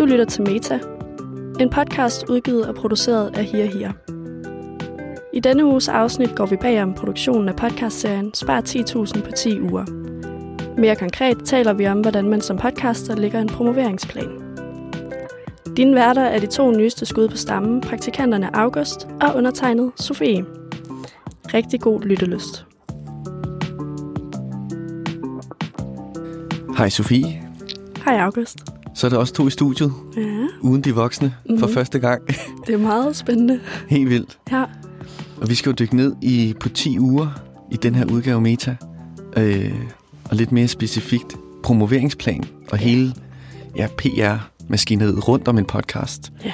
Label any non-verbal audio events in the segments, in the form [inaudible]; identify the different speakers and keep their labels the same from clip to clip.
Speaker 1: Du lytter til Meta, en podcast udgivet og produceret af Hia Hia. I denne uges afsnit går vi bag om produktionen af podcastserien Spar 10.000 på 10 uger. Mere konkret taler vi om, hvordan man som podcaster lægger en promoveringsplan. Dine værter er de to nyeste skud på stammen, praktikanterne August og undertegnet Sofie. Rigtig god lyttelyst.
Speaker 2: Hej Sofie.
Speaker 1: Hej August.
Speaker 2: Så er der også to i studiet,
Speaker 1: Ja,
Speaker 2: uden de voksne, mm-hmm. for
Speaker 1: Mhm.
Speaker 2: første gang. [laughs]
Speaker 1: det er meget spændende.
Speaker 2: Helt vildt.
Speaker 1: Ja,
Speaker 2: Og vi skal jo dykke ned i på 10 uger i den her udgave Meta. Øh, og lidt mere specifikt promoveringsplan og hele ja, PR-maskineriet rundt om en podcast.
Speaker 1: Ja.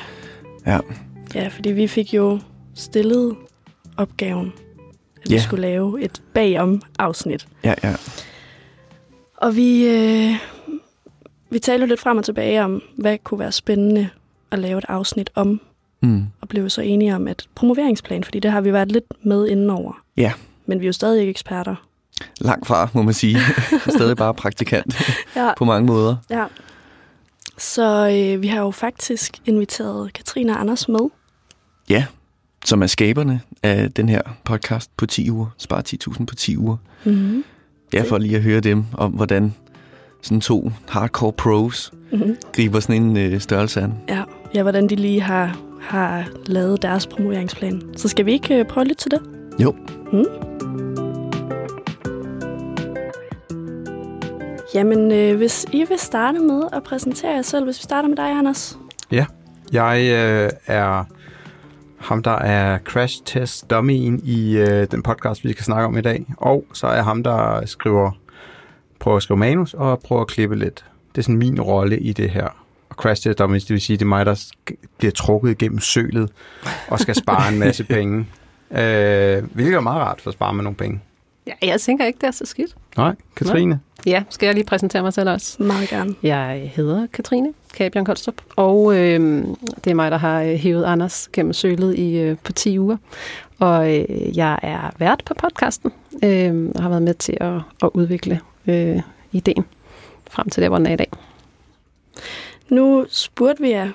Speaker 2: Ja,
Speaker 1: ja fordi vi fik jo stillet opgaven, at vi
Speaker 2: Ja.
Speaker 1: skulle lave et bagom-afsnit.
Speaker 2: ja, ja.
Speaker 1: Og vi, øh, vi talte lidt frem og tilbage om, hvad kunne være spændende at lave et afsnit om,
Speaker 2: Mm.
Speaker 1: og blev så enige om et promoveringsplan, fordi det har vi været lidt med indenover.
Speaker 2: Ja.
Speaker 1: Men vi er jo stadig ikke eksperter.
Speaker 2: Langt fra, må man sige. Stadig bare praktikant [laughs]
Speaker 1: Ja.
Speaker 2: på mange måder.
Speaker 1: ja. Så øh, vi har jo faktisk inviteret Katrine og Anders med.
Speaker 2: Ja, som er skaberne af den her podcast på 10 uger. Spar 10.000 på 10 uger.
Speaker 1: Mm-hmm.
Speaker 2: Ja, for lige at høre dem om, hvordan sådan to hardcore pros
Speaker 1: Mm-hmm.
Speaker 2: griber sådan en øh, størrelse an.
Speaker 1: Ja. ja, hvordan de lige har, har lavet deres promoveringsplan. Så skal vi ikke øh, prøve lidt til det?
Speaker 2: Jo.
Speaker 1: Mm. Jamen, øh, hvis I vil starte med at præsentere jer selv, hvis vi starter med dig, Anders.
Speaker 3: Jeg øh, er ham, der er crash test dummyen i øh, den podcast, vi skal snakke om i dag. Og så er jeg ham, der skriver, prøver at skrive manus og prøver at klippe lidt. Det er sådan min rolle i det her. Og crash test dummies, det vil sige, det er mig, der bliver trukket igennem sølet og skal spare en masse [laughs] penge. Øh, hvilket er meget rart, for at spare med nogle penge.
Speaker 4: Ja, jeg tænker ikke, det er så skidt.
Speaker 3: Nej, Katrine?
Speaker 4: Ja, skal jeg lige præsentere mig selv også?
Speaker 1: Meget gerne.
Speaker 4: Jeg hedder Katrine Kabian Koldstrup, og øh, det er mig, der har øh, hævet Anders gennem sølet i øh, på 10 uger. Og øh, jeg er vært på podcasten, øh, og har været med til at, at udvikle øh, ideen frem til der, hvor den er i dag.
Speaker 1: Nu spurgte vi jer,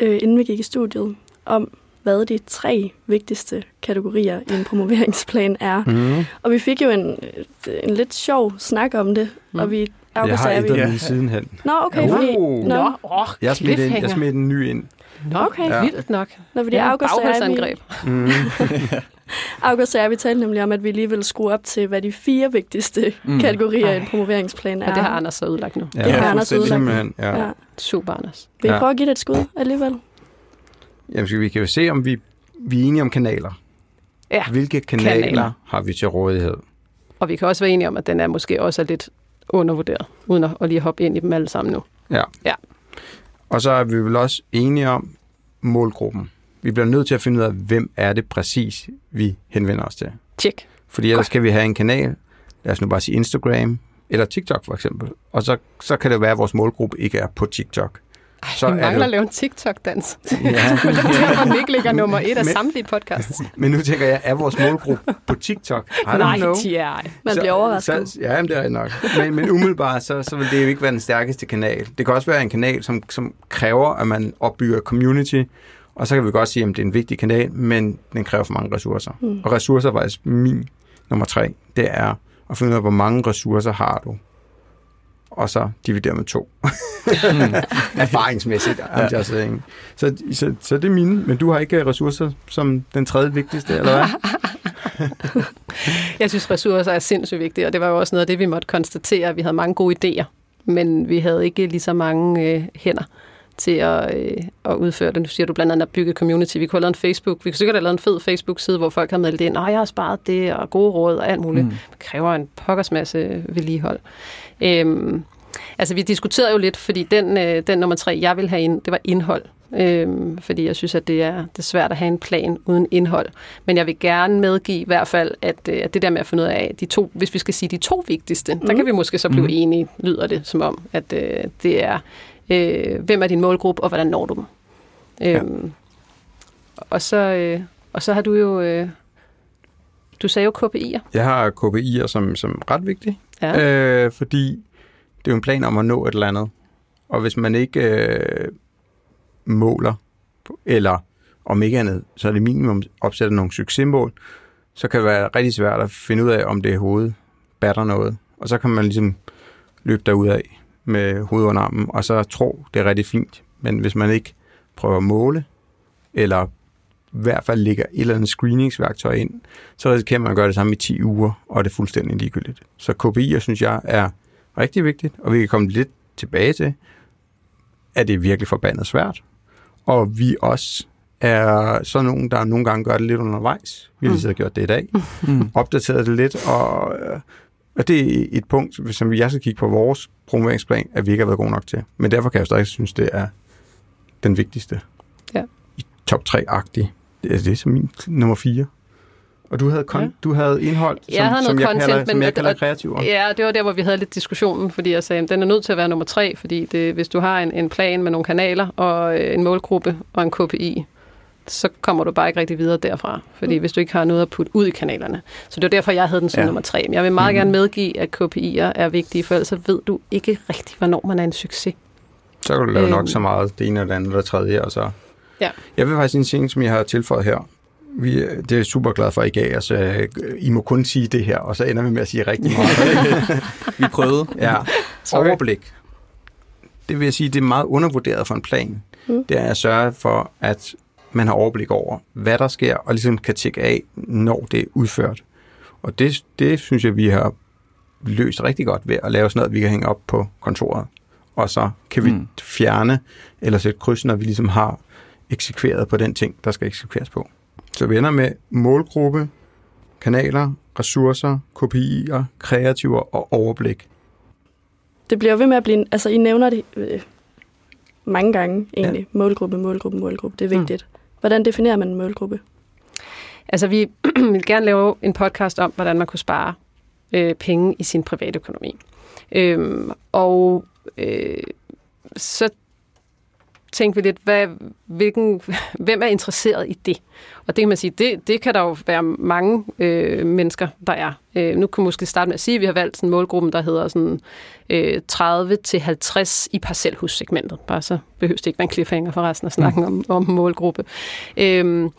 Speaker 1: øh, inden vi gik i studiet, om hvad de tre vigtigste kategorier i en promoveringsplan er.
Speaker 3: Mm.
Speaker 1: Og vi fik jo en, øh, en lidt sjov snak om det, mm. og vi
Speaker 3: Jeg
Speaker 1: August
Speaker 3: har
Speaker 1: sagde,
Speaker 3: ændret
Speaker 1: vi...
Speaker 3: min sidenhen.
Speaker 1: Nå, okay,
Speaker 3: Uh.
Speaker 1: fordi...
Speaker 3: Nå.
Speaker 1: Nå,
Speaker 4: åh,
Speaker 3: Jeg smidt, en, jeg smidt en ny ind.
Speaker 4: Nå,
Speaker 1: Okay.
Speaker 3: Ja.
Speaker 4: vildt nok.
Speaker 1: Nå, fordi
Speaker 4: Det er
Speaker 1: August jeg,
Speaker 4: bagholdsangreb.
Speaker 3: Mm. [laughs]
Speaker 1: August og jeg, vi talte nemlig om, at vi lige ville skrue op til, hvad de fire vigtigste mm. Kategorier i en
Speaker 4: Ej.
Speaker 1: promoveringsplan er.
Speaker 4: Og det har Anders så udlagt nu.
Speaker 3: Ja,
Speaker 1: Det har Anders
Speaker 3: fuldstændig
Speaker 1: ødelagt.
Speaker 3: simpelthen, Ja.
Speaker 1: Ja.
Speaker 4: Super, Anders.
Speaker 1: Vil I
Speaker 3: Ja.
Speaker 1: prøve at give det et skud alligevel?
Speaker 3: Jamen, skal vi kan jo se, om vi, vi er enige om kanaler.
Speaker 4: Ja,
Speaker 3: Hvilke kanaler,
Speaker 4: kanaler.
Speaker 3: kanaler har vi til rådighed?
Speaker 4: og vi kan også være enige om, at den er måske også er lidt undervurderet, uden at, lige hoppe ind i dem alle sammen nu.
Speaker 3: Ja.
Speaker 4: Ja.
Speaker 3: Og så er vi vel også enige om målgruppen. Vi bliver nødt til at finde ud af, hvem er det præcis, vi henvender os til.
Speaker 4: Tjek.
Speaker 3: Fordi ellers
Speaker 4: Godt.
Speaker 3: skal vi have en kanal, lad os nu bare sige Instagram, eller TikTok for eksempel. Og så, så kan det være, at vores målgruppe ikke er på TikTok.
Speaker 4: Ej,
Speaker 3: Så
Speaker 4: vi
Speaker 3: er
Speaker 4: mangler
Speaker 3: det-
Speaker 4: at lave en TikTok-dans. [laughs]
Speaker 3: Ja.
Speaker 4: Derfor den ikke ligger nummer et af
Speaker 3: Men-
Speaker 4: samtlige podcasts. [laughs]
Speaker 3: Men nu tænker jeg, er vores målgruppe på TikTok? I
Speaker 4: Nej,
Speaker 3: know.
Speaker 4: de er
Speaker 1: Man bliver overrasket.
Speaker 3: Så, ja, jamen, det er nok. Men, men umiddelbart, så, så vil det jo ikke være den stærkeste kanal. Det kan også være en kanal, som, som kræver, at man opbygger community, og så kan vi godt sige, at det er en vigtig kanal, men den kræver for mange ressourcer.
Speaker 1: Mm.
Speaker 3: Og ressourcer var faktisk min nummer tre. Det er at finde ud af, hvor mange ressourcer har du. Og så dividere med to. [laughs] Erfaringsmæssigt, I'm just saying. Så, så, så det er mine, men du har ikke ressourcer som den tredje vigtigste, eller hvad? [laughs]
Speaker 4: Jeg synes, ressourcer er sindssygt vigtige, og det var jo også noget af det, vi måtte konstatere, at vi havde mange gode idéer, men vi havde ikke lige så mange øh, hænder til at, øh, at udføre det. Nu siger du blandt andet at bygge community. Vi kunne have lavet en Facebook. Vi kunne sikkert have lavet en fed Facebook-side, hvor folk har meldt ind, at jeg har sparet det, og gode råd og alt muligt. Mm. Det kræver en pokkers masse vedligehold. Øhm, altså, vi diskuterede jo lidt, fordi den, øh, den nummer tre, jeg ville have ind, det var indhold. Øhm, fordi jeg synes, at det er, det er svært at have en plan uden indhold. Men jeg vil gerne medgive i hvert fald, at, øh, at det der med at finde ud af, de to, hvis vi skal sige de to vigtigste, mm. der kan vi måske så blive mm. enige, lyder det som om, at øh, det er, øh, hvem er din målgruppe, og hvordan når du dem. Øhm, og, så, øh, og så har du jo, øh, du sagde jo KPI'er.
Speaker 3: Jeg har KPI'er som, som ret vigtige,
Speaker 4: Ja.
Speaker 3: øh, fordi det er jo en plan om at nå et eller andet. Og hvis man ikke øh, måler, eller om ikke andet, så er det minimum opsætter nogle succesmål, så kan det være rigtig svært at finde ud af, om det hovedet batter noget. Og så kan man ligesom løbe derud af med hovedet under armen, og så tro, det er rigtig fint. Men hvis man ikke prøver at måle, eller i hvert fald lægger et eller andet screeningsværktøj ind, så risikerer man at gøre det samme i 10 uger, og det er fuldstændig ligegyldigt. Så KPI'er, synes jeg, er rigtig vigtigt, og vi kan komme lidt tilbage til, at det er virkelig forbandet svært. Og vi også er så nogen, der nogle gange gør det lidt undervejs. Vi har lige mm. gjort det i dag. Mm. Opdateret det lidt, og, øh, og det er et punkt, som jeg skal kigge på vores promoveringsplan, at vi ikke har været gode nok til. Men derfor kan jeg stadig synes, det er den vigtigste.
Speaker 4: Ja.
Speaker 3: I top 3-agtig. Det er det som min nummer 4. Og du havde, kon- ja. du havde indhold, som
Speaker 4: jeg, havde
Speaker 3: som jeg
Speaker 4: content,
Speaker 3: kalder,
Speaker 4: men,
Speaker 3: som jeg kalder kreativ.
Speaker 4: Ja, det var der, hvor vi havde lidt diskussionen, fordi jeg sagde, at den er nødt til at være nummer tre, fordi det, hvis du har en, en plan med nogle kanaler og øh, en målgruppe og en KPI, så kommer du bare ikke rigtig videre derfra, fordi mm. hvis du ikke har noget at putte ud i kanalerne. Så det var derfor, jeg havde den som
Speaker 3: Ja.
Speaker 4: nummer tre. Men jeg vil meget mm. gerne medgive, at KPI'er er vigtige, for ellers så ved du ikke rigtig, hvornår man er en succes.
Speaker 3: Så kan du lave nok
Speaker 4: Øhm.
Speaker 3: så meget det ene eller det andet eller det tredje, og så...
Speaker 4: Ja.
Speaker 3: Jeg vil faktisk en ting, som jeg har tilføjet her. Vi, det er jeg super glad for, at I gav os. øh, I må kun sige det her, og så ender vi med at sige rigtig meget. [laughs]
Speaker 2: Vi prøvede.
Speaker 3: ja.
Speaker 4: Sorry.
Speaker 3: Overblik. Det vil jeg sige, det er meget undervurderet for en plan.
Speaker 4: Mm.
Speaker 3: Det er at sørge for, at man har overblik over, hvad der sker, og ligesom kan tjekke af, når det er udført. Og det, det synes jeg, vi har løst rigtig godt ved at lave sådan noget, vi kan hænge op på kontoret. Og så kan vi
Speaker 2: Mm.
Speaker 3: mm. fjerne eller sætte kryds, når vi ligesom har eksekveret på den ting, der skal eksekveres på. Så vi ender med målgruppe, kanaler, ressourcer, KPI'er, kreativer og overblik.
Speaker 1: Det bliver jo ved med at blive... Altså, I nævner det øh, mange gange, egentlig. Ja. Målgruppe, målgruppe, målgruppe. Det er
Speaker 3: Mm.
Speaker 1: Hvordan definerer man en målgruppe?
Speaker 4: Altså, vi [clears throat] vil gerne lave en podcast om, hvordan man kunne spare øh, penge i sin private økonomi. Øhm, og øh, så tænkte vi lidt, hvad, hvilken, [laughs] hvem er interesseret i det? Og det kan man sige, det, det kan der jo være mange øh, mennesker, der er. Øh, nu kan vi måske starte med at sige, at vi har valgt sådan en målgruppe, der hedder sådan, øh, 30-50 i parcelhussegmentet. Bare så behøves det ikke være en cliffhanger for resten af snakken om, om målgruppe. Øh,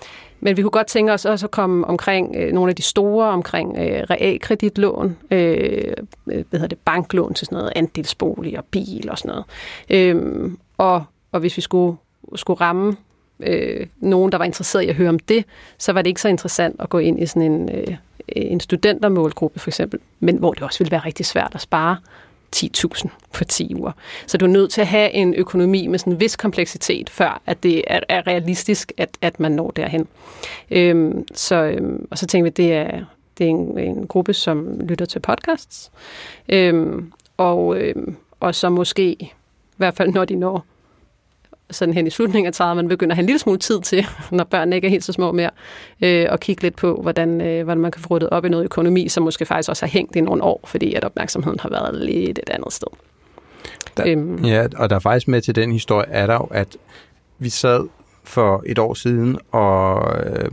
Speaker 4: men vi kunne godt tænke os også at komme omkring øh, nogle af de store, omkring øh, realkreditlån, øh, øh hvad hedder det, banklån til sådan noget, andelsbolig og bil og sådan noget. Øh, og, og hvis vi skulle, skulle ramme øh, nogen, der var interesseret i at høre om det, så var det ikke så interessant at gå ind i sådan en, øh, en studentermålgruppe for eksempel, men hvor det også ville være rigtig svært at spare 10.000 på 10 uger. Så du er nødt til at have en økonomi med sådan en vis kompleksitet, før at det er, er realistisk, at, at man når derhen. Øhm, så, øhm, og så tænker vi, at det er, det er en, en gruppe, som lytter til podcasts, øhm, og, øhm, og så måske, i hvert fald når de når sådan hen i slutningen af 30, man begynder at have en lille smule tid til, [laughs] når børnene ikke er helt så små mere, øh, og kigge lidt på, hvordan, øh, hvordan man kan få ryddet op i noget økonomi, som måske faktisk også har hængt i nogle år, fordi at opmærksomheden har været lidt et andet sted.
Speaker 3: Der,
Speaker 4: Øhm.
Speaker 3: Ja, og der er faktisk med til den historie, er der jo, at vi sad for et år siden, og øh,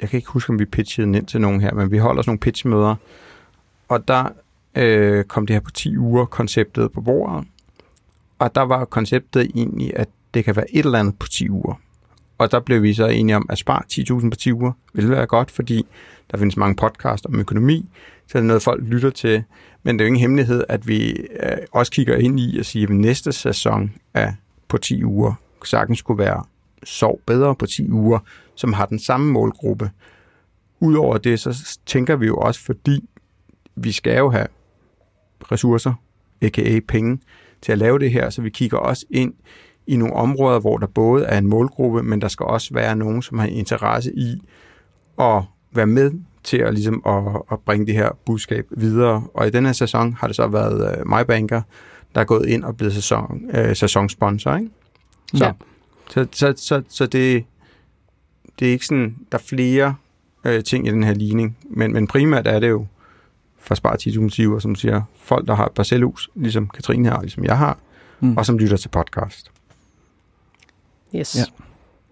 Speaker 3: jeg kan ikke huske, om vi pitchede den ind til nogen her, men vi holder sådan nogle pitchmøder, og der øh, kom det her på 10 uger konceptet på bordet, og der var konceptet egentlig, at det kan være et eller andet på 10 uger. Og der blev vi så enige om, at spare 10.000 på 10 uger ville være godt, fordi der findes mange podcasts om økonomi, så er noget, folk lytter til. Men det er jo ingen hemmelighed, at vi øh, også kigger ind i at sige, at næste sæson er på 10 uger sagtens skulle være sov bedre på 10 uger, som har den samme målgruppe. Udover det, så tænker vi jo også, fordi vi skal jo have ressourcer, a.k.a. penge, til at lave det her, så vi kigger også ind i nogle områder, hvor der både er en målgruppe, men der skal også være nogen, som har interesse i at være med til at, ligesom at, at bringe det her budskab videre. Og i den her sæson har det så været uh, MyBanker, der er gået ind og blevet sæson, uh, sæsonsponsor. Ikke? Så,
Speaker 4: Ja.
Speaker 3: så, så, så, så det, det er ikke sådan, der er flere uh, ting i den her ligning, men, men primært er det jo for at spare 10.000 timer, som siger, folk, der har et parcelhus, ligesom Katrine og ligesom jeg har,
Speaker 2: Mm.
Speaker 3: og som lytter til podcast.
Speaker 4: Yes.
Speaker 2: Ja.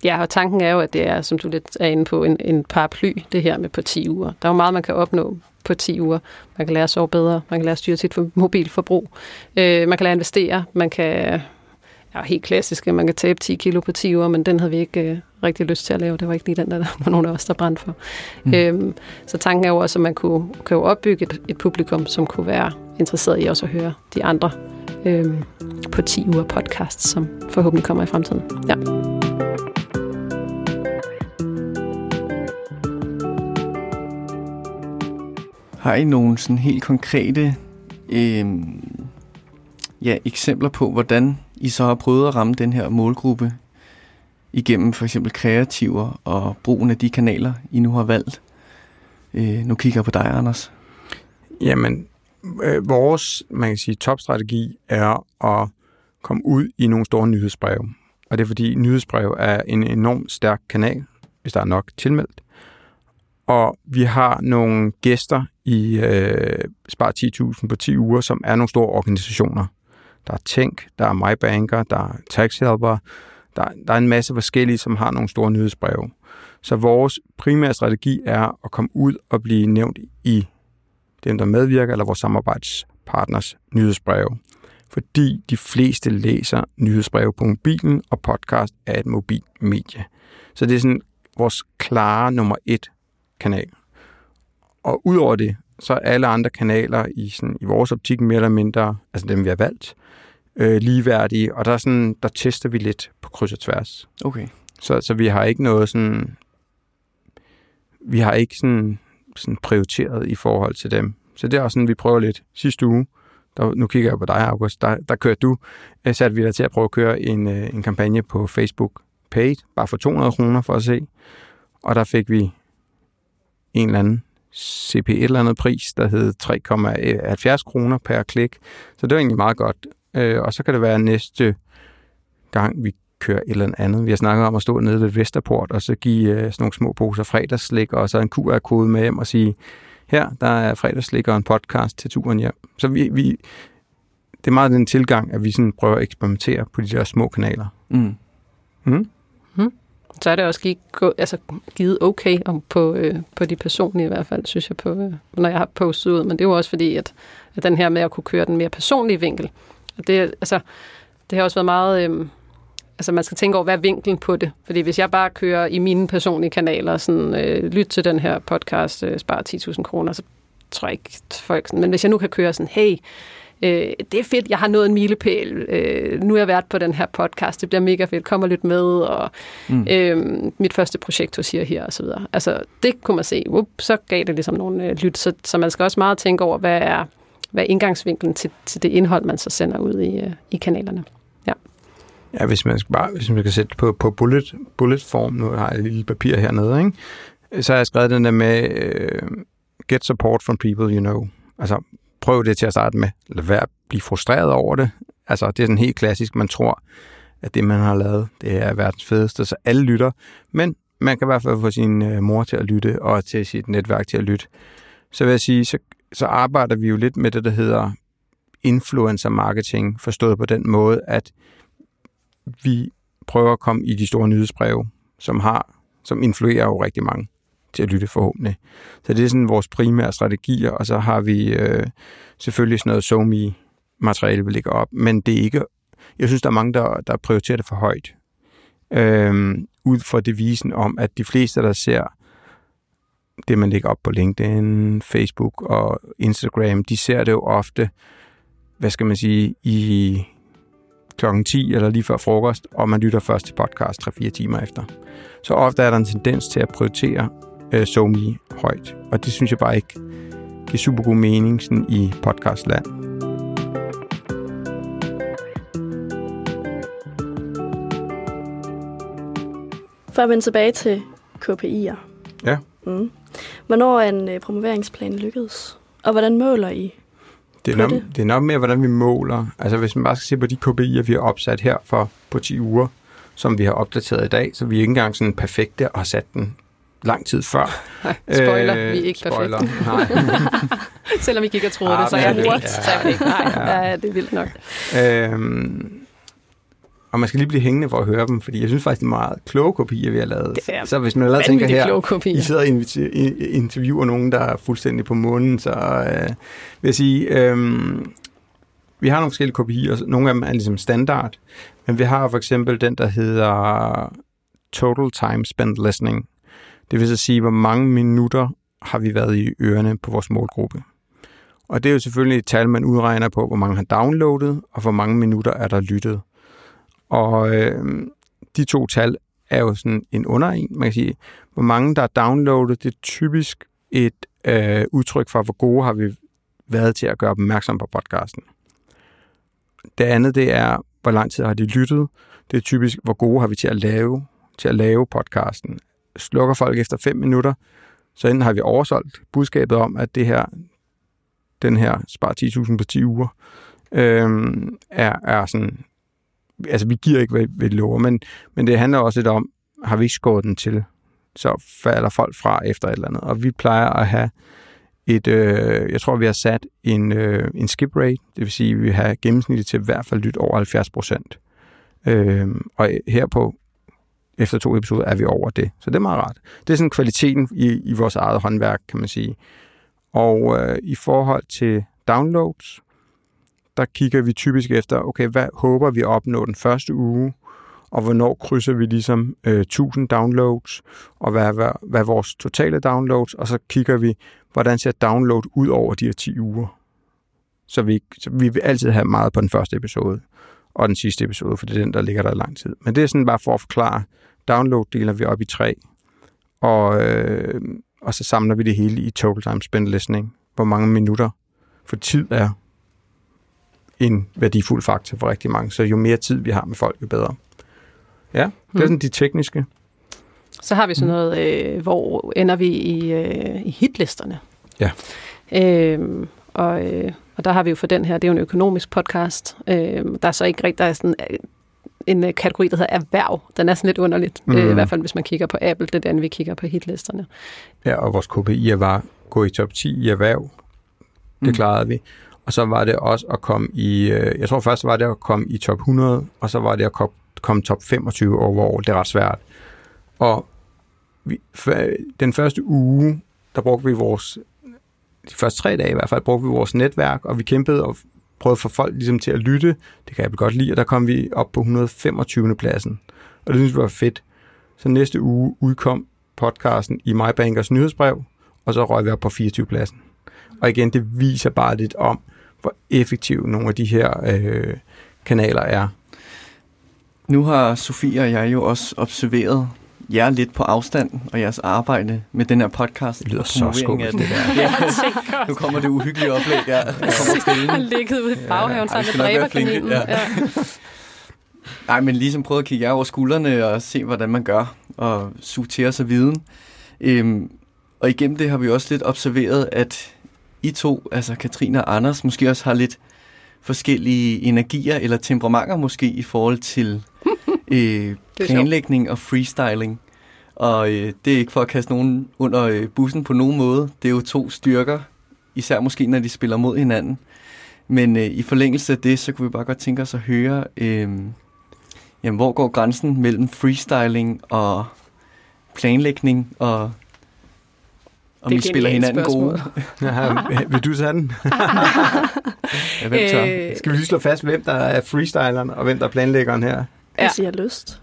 Speaker 4: Ja. og tanken er jo, at det er, som du lidt er inde på, en, en paraply, det her med på 10 uger. Der er jo meget, man kan opnå på 10 uger. Man kan lære at sove bedre, man kan lære at styre sit for- mobilforbrug, øh, man kan lære at investere, man kan ja, helt klassisk, man kan tabe 10 kilo på 10 uger, men den havde vi ikke øh, rigtig lyst til at lave. Det var ikke lige den, der, [laughs] der var nogen af os, der brændte for. Mm. Øhm, så tanken er jo også, at man kunne, kunne opbygge et, et publikum, som kunne være interesseret i også at høre de andre øhm, på 10 uger podcast, som forhåbentlig kommer i fremtiden. Ja.
Speaker 2: Har I nogle sådan helt konkrete øh, ja, eksempler på, hvordan I så har prøvet at ramme den her målgruppe igennem for eksempel kreativer og brugen af de kanaler, I nu har valgt? Øh, nu kigger jeg på dig, Anders.
Speaker 3: Jamen, øh, vores man kan sige, topstrategi er at komme ud i nogle store nyhedsbreve. Og det er fordi nyhedsbrev er en enorm stærk kanal, hvis der er nok tilmeldt. Og vi har nogle gæster i øh, Spar 10.000 på 10 uger, som er nogle store organisationer. Der er Tænk, der er MyBanker, der er TaxHelper, der, der er en masse forskellige, som har nogle store nyhedsbreve. Så vores primære strategi er at komme ud og blive nævnt i dem, der medvirker, eller vores samarbejdspartners nyhedsbreve. Fordi de fleste læser nyhedsbreve på mobilen, og podcast er et mobilt medie. Så det er sådan vores klare nummer et kanal. Og udover det, så er alle andre kanaler i, sådan, i vores optik mere eller mindre, altså dem vi har valgt, øh, ligeværdige, og der, er sådan, der tester vi lidt på kryds og tværs.
Speaker 2: Okay.
Speaker 3: Så, så vi har ikke noget sådan, vi har ikke sådan, sådan prioriteret i forhold til dem. Så det er også sådan, vi prøver lidt. Sidste uge, der, nu kigger jeg på dig, August, der, der kørte du, øh, satte vi dig til at prøve at køre en, øh, en kampagne på Facebook Paid, bare for 200 kroner for at se. Og der fik vi en eller anden CP et eller andet pris, der hed 3,70 kroner per klik. Så det var egentlig meget godt. Øh, og så kan det være næste gang, vi kører et eller andet. Vi har snakket om at stå nede ved Vesterport, og så give øh, sådan nogle små poser fredagsslik, og så en QR-kode med hjem og sige, her, der er fredagsslik og en podcast til turen hjem. Så vi, vi, det er meget den tilgang, at vi sådan prøver at eksperimentere på de der små kanaler.
Speaker 2: Mm.
Speaker 3: Mm?
Speaker 4: så er det også givet, altså, givet okay om på, øh, på de personlige i hvert fald, synes jeg, på, øh, når jeg har postet ud. Men det er jo også fordi, at, at den her med at kunne køre den mere personlige vinkel, og det, altså, det har også været meget... Øh, altså man skal tænke over, hvad er vinklen på det? Fordi hvis jeg bare kører i mine personlige kanaler, sådan, øh, lyt til den her podcast, øh, spare 10.000 kroner, så tror jeg ikke folk sådan, men hvis jeg nu kan køre sådan, hey, øh, det er fedt, jeg har nået en milepæl, øh, nu er jeg været på den her podcast, det bliver mega fedt, kom og lyt med, og mm. øh, mit første projekt hos her, her og så videre. Altså, det kunne man se, Up, så gav det ligesom nogle øh, lyt, så, så man skal også meget tænke over, hvad er, hvad er indgangsvinklen til, til det indhold, man så sender ud i, øh, i kanalerne. Ja.
Speaker 3: Hvis man skal, bare, hvis man skal sætte på, på bullet, bullet form, nu har jeg et lille papir hernede, ikke? så har jeg skrevet den der med, uh, get support from people you know. Altså, prøv det til at starte med. Lad være at blive frustreret over det. Altså, det er sådan helt klassisk. Man tror, at det, man har lavet, det er verdens fedeste, så alle lytter. Men man kan i hvert fald få sin øh, mor til at lytte, og til sit netværk til at lytte. Så vil jeg sige, så, så arbejder vi jo lidt med det, der hedder influencer marketing, forstået på den måde, at vi prøver at komme i de store nyhedsbreve, som har, som influerer jo rigtig mange til at lytte forhåbentlig. Så det er sådan vores primære strategier, og så har vi øh, selvfølgelig sådan noget somi materiale, vi lægger op, men det er ikke, jeg synes, der er mange, der, der prioriterer det for højt. Øhm, ud fra devisen om, at de fleste, der ser det, man lægger op på LinkedIn, Facebook og Instagram, de ser det jo ofte, hvad skal man sige, i klokken 10 eller lige før frokost, og man lytter først til podcast 3-4 timer efter. Så ofte er der en tendens til at prioritere øh, SoMe højt, og det synes jeg bare ikke giver super god mening sådan i podcastland.
Speaker 1: For at vende tilbage til KPI'er.
Speaker 3: Ja.
Speaker 1: Mm. Hvornår er en øh, promoveringsplan lykkedes? Og hvordan måler I
Speaker 3: Det er, nok,
Speaker 1: det?
Speaker 3: det er nok mere, hvordan vi måler. Altså hvis man bare skal se på de KPI'er, vi har opsat her for på 10 uger, som vi har opdateret i dag, så vi er ikke engang sådan perfekte og har sat den lang tid før. [laughs]
Speaker 4: Nej, spoiler, øh, vi er ikke
Speaker 3: spoiler.
Speaker 4: perfekte.
Speaker 3: Nej. [laughs]
Speaker 4: Selvom vi ikke har troet
Speaker 3: Ah,
Speaker 4: det, så er jeg hurtigt.
Speaker 3: ja.
Speaker 4: Så er det ikke. Nej,
Speaker 3: Ja.
Speaker 4: ja. det er vildt nok.
Speaker 3: øhm, og man skal lige blive hængende for at høre dem, fordi jeg synes faktisk, det er meget kloge kopier, vi har lavet. Så hvis man ellers tænker her,
Speaker 4: kopier.
Speaker 3: I sidder og interviewer nogen, der er fuldstændig på månen, så øh, vil jeg sige, øh, vi har nogle forskellige KPI'er. Nogle af dem er ligesom standard, men vi har for eksempel den, der hedder Total Time Spent Listening. Det vil så sige, hvor mange minutter har vi været i ørerne på vores målgruppe. Og det er jo selvfølgelig et tal, man udregner på, hvor mange har downloadet, og hvor mange minutter er der lyttet. Og øh, de to tal er jo sådan en under en. Man kan sige, hvor mange der er downloadet, det er typisk et øh, udtryk for, hvor gode har vi været til at gøre opmærksom på podcasten. Det andet, det er, hvor lang tid har de lyttet. Det er typisk, hvor gode har vi til at lave, til at lave podcasten. Slukker folk efter 5 minutter, så enten har vi oversolgt budskabet om, at det her, den her spar 10.000 på 10 uger, øh, er, er sådan, altså vi giver ikke, hvad vi lover, men, men det handler også lidt om, har vi ikke skåret den til, så falder folk fra efter et eller andet. Og vi plejer at have et, øh, jeg tror, vi har sat en, øh, en skip rate, det vil sige, at vi har gennemsnittet til i hvert fald lidt over 70 procent. Øh, og her på efter to episoder er vi over det. Så det er meget rart. Det er sådan kvaliteten i, i vores eget håndværk, kan man sige. Og øh, i forhold til downloads, der kigger vi typisk efter, okay, hvad håber vi at opnå den første uge, og hvornår krydser vi ligesom øh, 1000 downloads, og hvad, hvad, hvad er vores totale downloads, og så kigger vi, hvordan ser download ud over de her 10 uger. Så vi, så vi vil altid have meget på den første episode, og den sidste episode, for det er den, der ligger der i lang tid. Men det er sådan bare for at forklare, download deler vi op i tre, og, øh, og så samler vi det hele i total time spent listening, hvor mange minutter, for tid er en værdifuld faktor for rigtig mange. Så jo mere tid vi har med folk, jo bedre. Ja, det er
Speaker 4: Hmm.
Speaker 3: sådan de tekniske.
Speaker 4: Så har vi sådan noget, øh, hvor ender vi i, øh, i hitlisterne.
Speaker 3: Ja.
Speaker 4: Øhm, og, øh, og der har vi jo for den her, det er jo en økonomisk podcast. Øhm, der er så ikke rigtig, der er sådan øh, en øh, kategori, der hedder erhverv. Den er sådan lidt underligt. Mm. Øh, I hvert fald, hvis man kigger på Apple, det er den, vi kigger på hitlisterne.
Speaker 3: Ja, og vores KPI var gå i top 10 i erhverv. Det
Speaker 2: Mm.
Speaker 3: klarede vi. Og så var det også at komme i, øh, jeg tror først var det at komme i top 100, og så var det at komme, top 25 overall. Det er ret svært. Og vi, den første uge, der brugte vi vores, de første tre dage i hvert fald, brugte vi vores netværk, og vi kæmpede og prøvede at få folk ligesom til at lytte. Det kan jeg godt lide, og der kom vi op på 125. pladsen. Og det synes vi var fedt. Så næste uge udkom podcasten i MyBankers nyhedsbrev, og så røg vi op på 24 pladsen. Og igen, det viser bare lidt om, hvor effektive nogle af de her øh, kanaler er.
Speaker 2: Nu har Sofie og jeg jo også observeret jer lidt på afstand og jeres arbejde med den her podcast.
Speaker 3: Det lyder så skummelt, [laughs]
Speaker 2: det [laughs] der. Ja, nu kommer det uhyggelige oplæg. [laughs] Ja, jeg kommer
Speaker 4: ligget ude i baghaven
Speaker 2: Ja,
Speaker 4: sammen med dræberkaninen.
Speaker 2: ja.
Speaker 4: Ja.
Speaker 2: Nej, men ligesom prøve at kigge jer over skuldrene og se, hvordan man gør, og suge til os af viden. Øhm, og igennem det har vi også lidt observeret, at I to, altså Katrine og Anders, måske også har lidt forskellige energier eller temperamenter måske i forhold til [laughs] øh, planlægning og freestyling. Og øh, det er ikke for at kaste nogen under øh, bussen på nogen måde. Det er jo to styrker, især måske når de spiller mod hinanden. Men øh, i forlængelse af det, så kunne vi bare godt tænke os at høre, øh, jamen, hvor går grænsen mellem freestyling og planlægning, og om
Speaker 4: Det er
Speaker 2: I spiller hinanden gode.
Speaker 3: Ja, [laughs] vil du tage den? [laughs]
Speaker 2: Ja, hvem tør?
Speaker 4: Øh,
Speaker 3: Skal vi lige slå fast, hvem der er freestyleren, og hvem der er planlæggeren her?
Speaker 4: Ja.
Speaker 1: Jeg siger lyst.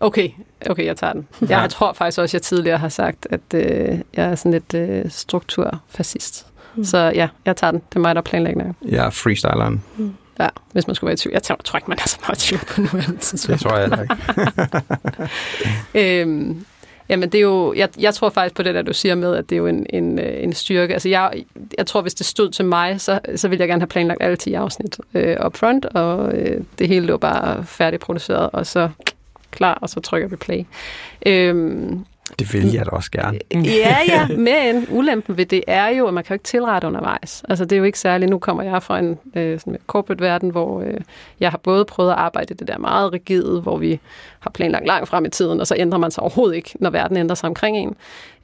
Speaker 4: Okay, okay, jeg tager den. Jeg
Speaker 3: Ja.
Speaker 4: tror faktisk også, jeg tidligere har sagt, at øh, jeg er sådan lidt øh, strukturfascist.
Speaker 1: Mm.
Speaker 4: Så ja, jeg tager den. Det er mig, der planlægger.
Speaker 3: Jeg er freestyleren.
Speaker 4: Ja, hvis man skulle være i tvivl. Jeg tror, tror ikke, man er så meget i tvivl på nuværende
Speaker 3: Det
Speaker 4: tidspunkt.
Speaker 3: tror jeg heller ikke. [laughs]
Speaker 4: Øhm, jamen, det er jo, jeg, jeg tror faktisk på det, der du siger med, at det er jo en, en, øh, en styrke. Altså, jeg, jeg tror, hvis det stod til mig, så, så ville jeg gerne have planlagt alle 10 afsnit øh, up front, og øh, det hele lå bare færdigproduceret, og så klar, og så trykker vi play. Øhm,
Speaker 3: det vil jeg da også gerne.
Speaker 4: Øh, øh, ja, ja, men ulempen ved det er jo, at man kan jo ikke tilrette undervejs. Altså det er jo ikke særligt, nu kommer jeg fra en øh, sådan corporate verden, hvor øh, jeg har både prøvet at arbejde i det der meget rigide, hvor vi har planlagt langt frem i tiden, og så ændrer man sig overhovedet ikke, når verden ændrer sig omkring en.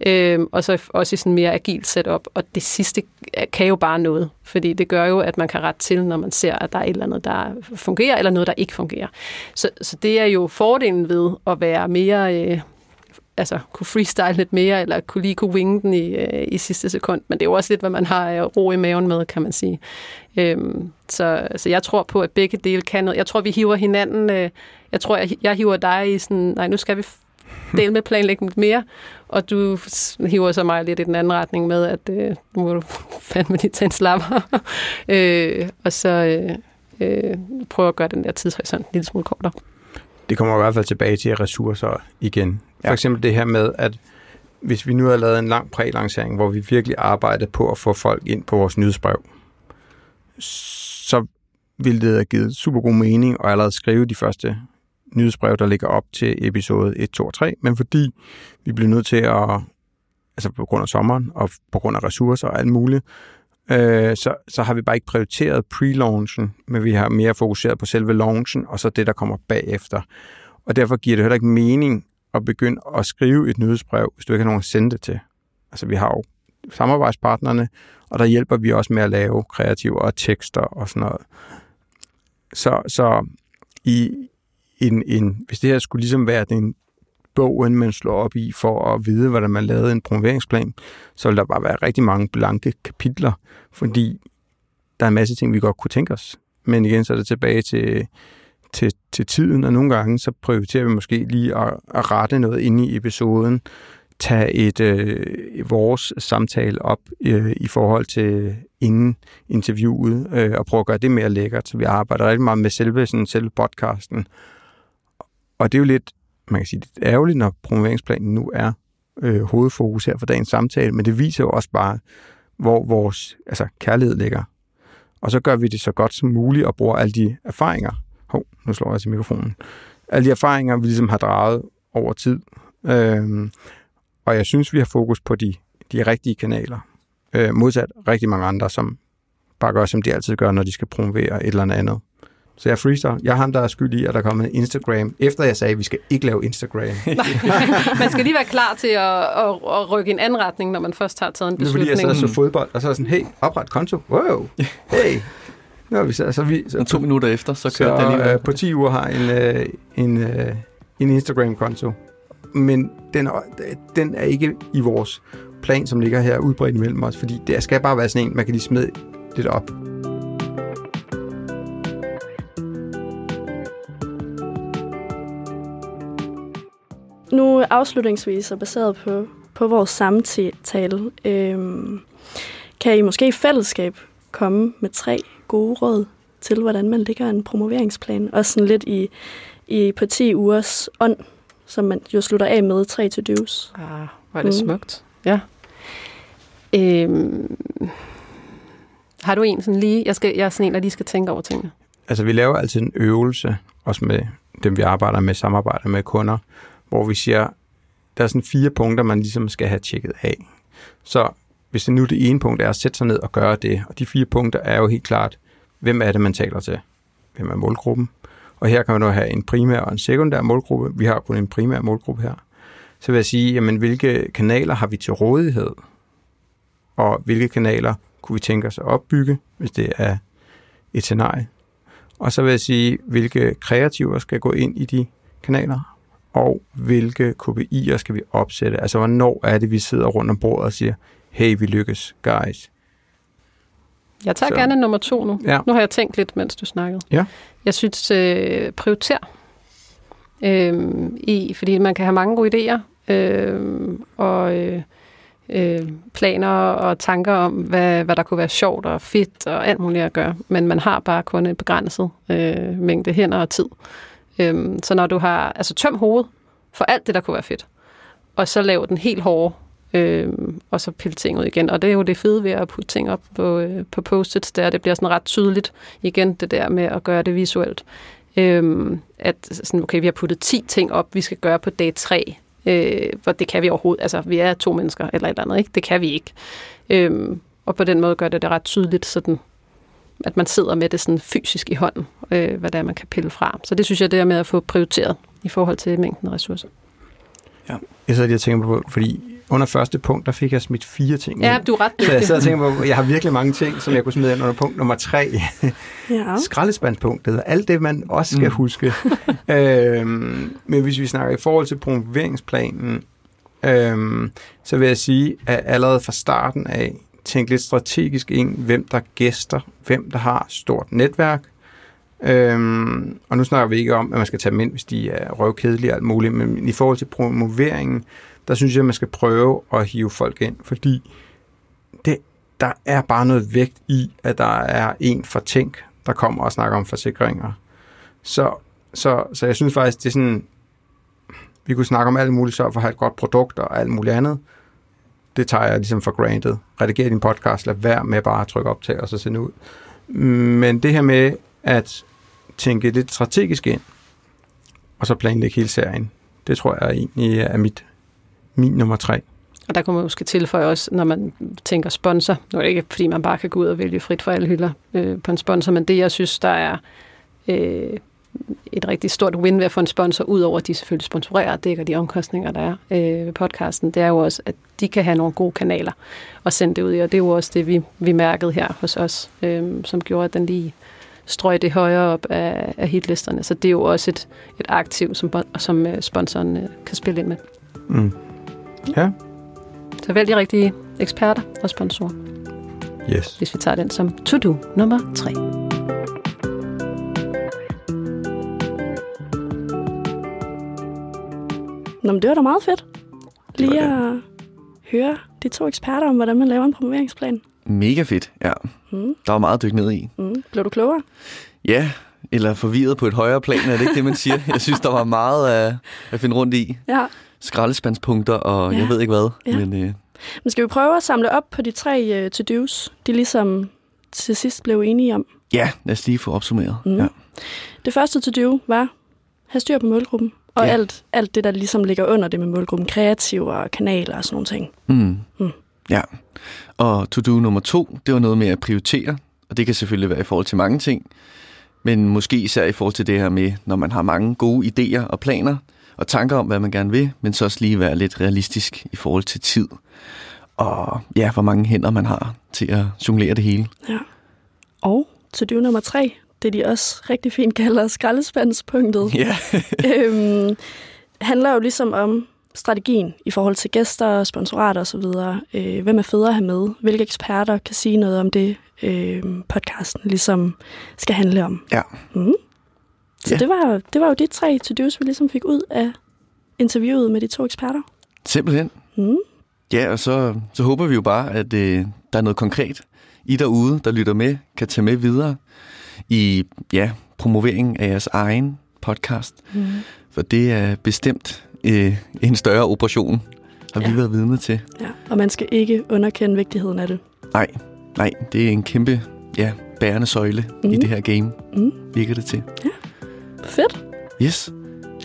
Speaker 4: Øh, og så også i sådan mere agilt setup, og det sidste øh, kan jo bare noget, fordi det gør jo, at man kan rette til, når man ser, at der er et eller andet, der fungerer, eller noget, der ikke fungerer. Så, så det er jo fordelen ved at være mere... Øh, altså, kunne freestyle lidt mere, eller kunne lige kunne winge den i, øh, i sidste sekund. Men det er jo også lidt, hvad man har øh, ro i maven med, kan man sige. Øhm, så, så jeg tror på, at begge dele kan noget. Jeg tror, vi hiver hinanden... Øh, jeg tror, jeg, jeg hiver dig i sådan, nej, nu skal vi dele med planlægge lidt mere, og du hiver så mig lidt i den anden retning med, at øh, nu må du [laughs] fandme lige tage en slapper. [laughs] øh, og så øh, øh, prøve at gøre den der tidshorisont en lille smule kortere.
Speaker 3: Det kommer i hvert fald tilbage til ressourcer igen. For ja. eksempel det her med, at hvis vi nu har lavet en lang prælancering, hvor vi virkelig arbejder på at få folk ind på vores nyhedsbrev, så ville det have givet super god mening at allerede skrive de første nyhedsbrev, der ligger op til episode 1, 2 og 3, men fordi vi bliver nødt til at, altså på grund af sommeren og på grund af ressourcer og alt muligt, øh, så, så har vi bare ikke prioriteret pre-launchen, men vi har mere fokuseret på selve launchen og så det, der kommer bagefter. Og derfor giver det heller ikke mening at begynde at skrive et nyhedsbrev, hvis du ikke har nogen at sende det til. Altså vi har jo samarbejdspartnerne, og der hjælper vi også med at lave kreative og tekster og sådan noget. Så, så i, en, en, hvis det her skulle ligesom være den bogen, man slår op i for at vide, hvordan man lavede en promoveringsplan, så vil der bare være rigtig mange blanke kapitler, fordi der er en masse ting, vi godt kunne tænke os. Men igen, så er det tilbage til, til, til tiden, og nogle gange så prioriterer vi måske lige at, at rette noget ind i episoden, tage et øh, vores samtale op øh, i forhold til inden interviewet, øh, og prøve at gøre det mere lækkert. Så vi arbejder rigtig meget med selve, sådan, selve podcasten, og det er jo lidt, man kan sige, det er ærgerligt, når promoveringsplanen nu er øh, hovedfokus her for dagens samtale, men det viser jo også bare, hvor vores altså, kærlighed ligger. Og så gør vi det så godt som muligt og bruger alle de erfaringer. Hov, nu slår jeg til mikrofonen. Alle de erfaringer, vi ligesom har draget over tid. Øhm, og jeg synes, vi har fokus på de, de rigtige kanaler. Øh, modsat rigtig mange andre, som bare gør, som de altid gør, når de skal promovere et eller andet. Så jeg freestyler. Jeg er ham, der er skyld i, at der er kommet Instagram, efter jeg sagde, at vi skal ikke lave Instagram. [laughs]
Speaker 4: man skal lige være klar til at, at, at rykke en anden retning, når man først har taget en beslutning.
Speaker 3: Nu fordi jeg så fodbold, og så er sådan, hey, opret konto. Wow, [laughs] hey. Nu er vi så, så, vi,
Speaker 2: så to minutter efter, så kører
Speaker 3: det lige. Øh, på 10 uger har en, øh, en, øh, en Instagram-konto. Men den, den er ikke i vores plan, som ligger her udbredt mellem os, fordi det skal bare være sådan en, man kan lige smide lidt op.
Speaker 1: afslutningsvis og baseret på, på vores samtale, øhm, kan I måske i fællesskab komme med tre gode råd til, hvordan man lægger en promoveringsplan, og sådan lidt i, i på 10 ugers ånd, som man jo slutter af med tre to do's.
Speaker 4: Ah, hvor er det mm. smukt. Ja. Øhm, har du en sådan lige? Jeg, skal, jeg er sådan en, der lige skal tænke over tingene.
Speaker 3: Altså, vi laver altid en øvelse, også med dem, vi arbejder med, samarbejder med kunder, hvor vi siger, der er sådan fire punkter, man ligesom skal have tjekket af. Så hvis det nu det ene punkt er at sætte sig ned og gøre det, og de fire punkter er jo helt klart, hvem er det, man taler til? Hvem er målgruppen? Og her kan man jo have en primær og en sekundær målgruppe. Vi har kun en primær målgruppe her. Så vil jeg sige, jamen, hvilke kanaler har vi til rådighed? Og hvilke kanaler kunne vi tænke os at opbygge, hvis det er et scenarie? Og så vil jeg sige, hvilke kreativer skal gå ind i de kanaler? Og hvilke KPI'er skal vi opsætte? Altså, hvornår er det, vi sidder rundt om bordet og siger, hey, vi lykkes, guys.
Speaker 4: Jeg tager Så. gerne nummer to nu. Ja. Nu har jeg tænkt lidt, mens du snakkede.
Speaker 3: Ja.
Speaker 4: Jeg synes, øh, prioriter. Øh, i, fordi man kan have mange gode idéer, øh, og øh, øh, planer og tanker om, hvad, hvad der kunne være sjovt og fedt og alt muligt at gøre. Men man har bare kun en begrænset øh, mængde hænder og tid. Øhm, så når du har altså tøm hovedet for alt det, der kunne være fedt, og så lave den helt hårde, øhm, og så pille ting ud igen. Og det er jo det fede ved at putte ting op på, øh, på post-its, der det bliver sådan ret tydeligt igen, det der med at gøre det visuelt. Øhm, at sådan, okay, vi har puttet 10 ting op, vi skal gøre på dag 3, øh, hvor det kan vi overhovedet, altså vi er to mennesker eller et eller andet, ikke? det kan vi ikke. Øhm, og på den måde gør det det ret tydeligt, sådan, at man sidder med det sådan fysisk i hånden, øh, hvad det er, man kan pille fra. Så det synes jeg, det er med at få prioriteret i forhold til mængden af ressourcer.
Speaker 3: Ja. Jeg sidder lige og tænker på, fordi under første punkt, der fik jeg smidt fire ting.
Speaker 4: Ja, du er ret dygtig.
Speaker 3: Så jeg sidder og tænker på, jeg har virkelig mange ting, som jeg kunne smide ind under punkt nummer tre. Ja. [laughs] Skraldespandspunktet. Alt det, man også skal mm. huske. [laughs] øhm, men hvis vi snakker i forhold til promoveringsplanen, øhm, så vil jeg sige, at allerede fra starten af, tænk lidt strategisk ind, hvem der gæster, hvem der har stort netværk. Øhm, og nu snakker vi ikke om, at man skal tage dem ind, hvis de er røvkedelige og alt muligt, men i forhold til promoveringen, der synes jeg, at man skal prøve at hive folk ind, fordi det, der er bare noget vægt i, at der er en for tænk, der kommer og snakker om forsikringer. Så, så, så jeg synes faktisk, det er sådan, vi kunne snakke om alt muligt, så for at have et godt produkt og alt muligt andet. Det tager jeg ligesom for granted. Rediger din podcast, lad være med bare at trykke op til og så sende ud. Men det her med at tænke lidt strategisk ind, og så planlægge hele serien, det tror jeg egentlig er mit, min nummer tre.
Speaker 4: Og der kunne man måske tilføje også, når man tænker sponsor. Nu er det ikke, fordi man bare kan gå ud og vælge frit for alle hylder øh, på en sponsor, men det, jeg synes, der er øh, et rigtig stort win ved at få en sponsor, udover at de selvfølgelig sponsorerer og dækker de omkostninger, der er øh, ved podcasten, det er jo også, at de kan have nogle gode kanaler at sende det ud i, og det er jo også det, vi, vi mærkede her hos os, øh, som gjorde, at den lige strøg det højere op af, af hitlisterne. Så det er jo også et, et aktiv, som, som øh, sponsoren øh, kan spille ind med.
Speaker 3: Mm. Ja.
Speaker 4: Så vælg de rigtige eksperter og sponsorer,
Speaker 3: Yes.
Speaker 4: hvis vi tager den som to-do nummer tre.
Speaker 1: Nå, men det var da meget fedt.
Speaker 2: Det
Speaker 1: Lige
Speaker 2: det.
Speaker 1: at høre de to eksperter om, hvordan man laver en promoveringsplan.
Speaker 2: Mega fedt, ja.
Speaker 1: Mm.
Speaker 2: Der var meget at dykke ned i.
Speaker 1: Mm. Blev du klogere?
Speaker 2: Ja, eller forvirret på et højere plan, er det ikke det, man siger? Jeg synes, der var meget at, at finde rundt i.
Speaker 1: Ja.
Speaker 2: Skraldespandspunkter og
Speaker 1: Ja.
Speaker 2: jeg ved ikke hvad.
Speaker 1: Ja.
Speaker 2: Men øh,
Speaker 1: Men skal vi prøve at samle op på de tre uh, to-dos, de ligesom til sidst blev enige om?
Speaker 2: ja, lad os lige få opsummeret.
Speaker 1: Mm.
Speaker 2: Ja.
Speaker 1: Det første to-do var have styr på målgruppen, og
Speaker 2: Ja.
Speaker 1: alt, alt det, der ligesom ligger under det med målgruppen, kreative og kanaler og sådan nogle ting.
Speaker 2: Mm.
Speaker 1: Mm.
Speaker 2: Ja. Og to-do nummer to, det var noget med at prioritere. Og det kan selvfølgelig være i forhold til mange ting. Men måske især i forhold til det her med, når man har mange gode idéer og planer og tanker om, hvad man gerne vil, men så også lige være lidt realistisk i forhold til tid. Og ja, hvor mange hænder man har til at jonglere det hele.
Speaker 1: Ja. Og to-do nummer tre, det de også rigtig fint kalder skraldespandspunktet.
Speaker 2: Ja. [laughs]
Speaker 1: øhm, handler jo ligesom om strategien i forhold til gæster, sponsorater osv. Øh, hvem er federe at have med? Hvilke eksperter kan sige noget om det, øh, podcasten ligesom skal handle om?
Speaker 2: Ja.
Speaker 1: Mm. Så
Speaker 2: Ja.
Speaker 1: det, var, det var jo de tre to-dos, vi ligesom fik ud af interviewet med de to eksperter.
Speaker 2: Simpelthen.
Speaker 1: Mm.
Speaker 2: Ja, og så, så håber vi jo bare, at øh, der er noget konkret I derude, der lytter med, kan tage med videre i ja, promovering af jeres egen podcast.
Speaker 1: Mm.
Speaker 2: For det er bestemt øh, en større operation, har vi
Speaker 1: Ja.
Speaker 2: været vidne til.
Speaker 1: Ja. Og man skal ikke underkende vigtigheden af det.
Speaker 2: Nej, nej, det er en kæmpe ja, bærende søjle mm. i
Speaker 1: Mhm.
Speaker 2: det her game,
Speaker 1: Mm.
Speaker 2: virker det til.
Speaker 1: Fedt.
Speaker 2: Yes.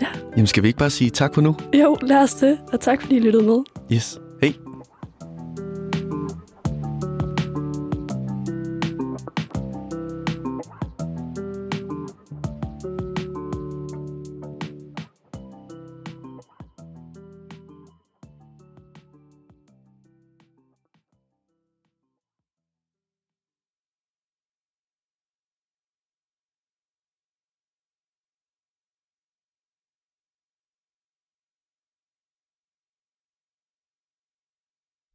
Speaker 1: Ja.
Speaker 2: Jamen skal vi ikke bare sige tak for nu?
Speaker 1: Jo, lad os det. Og tak fordi I lyttede med.
Speaker 2: Yes.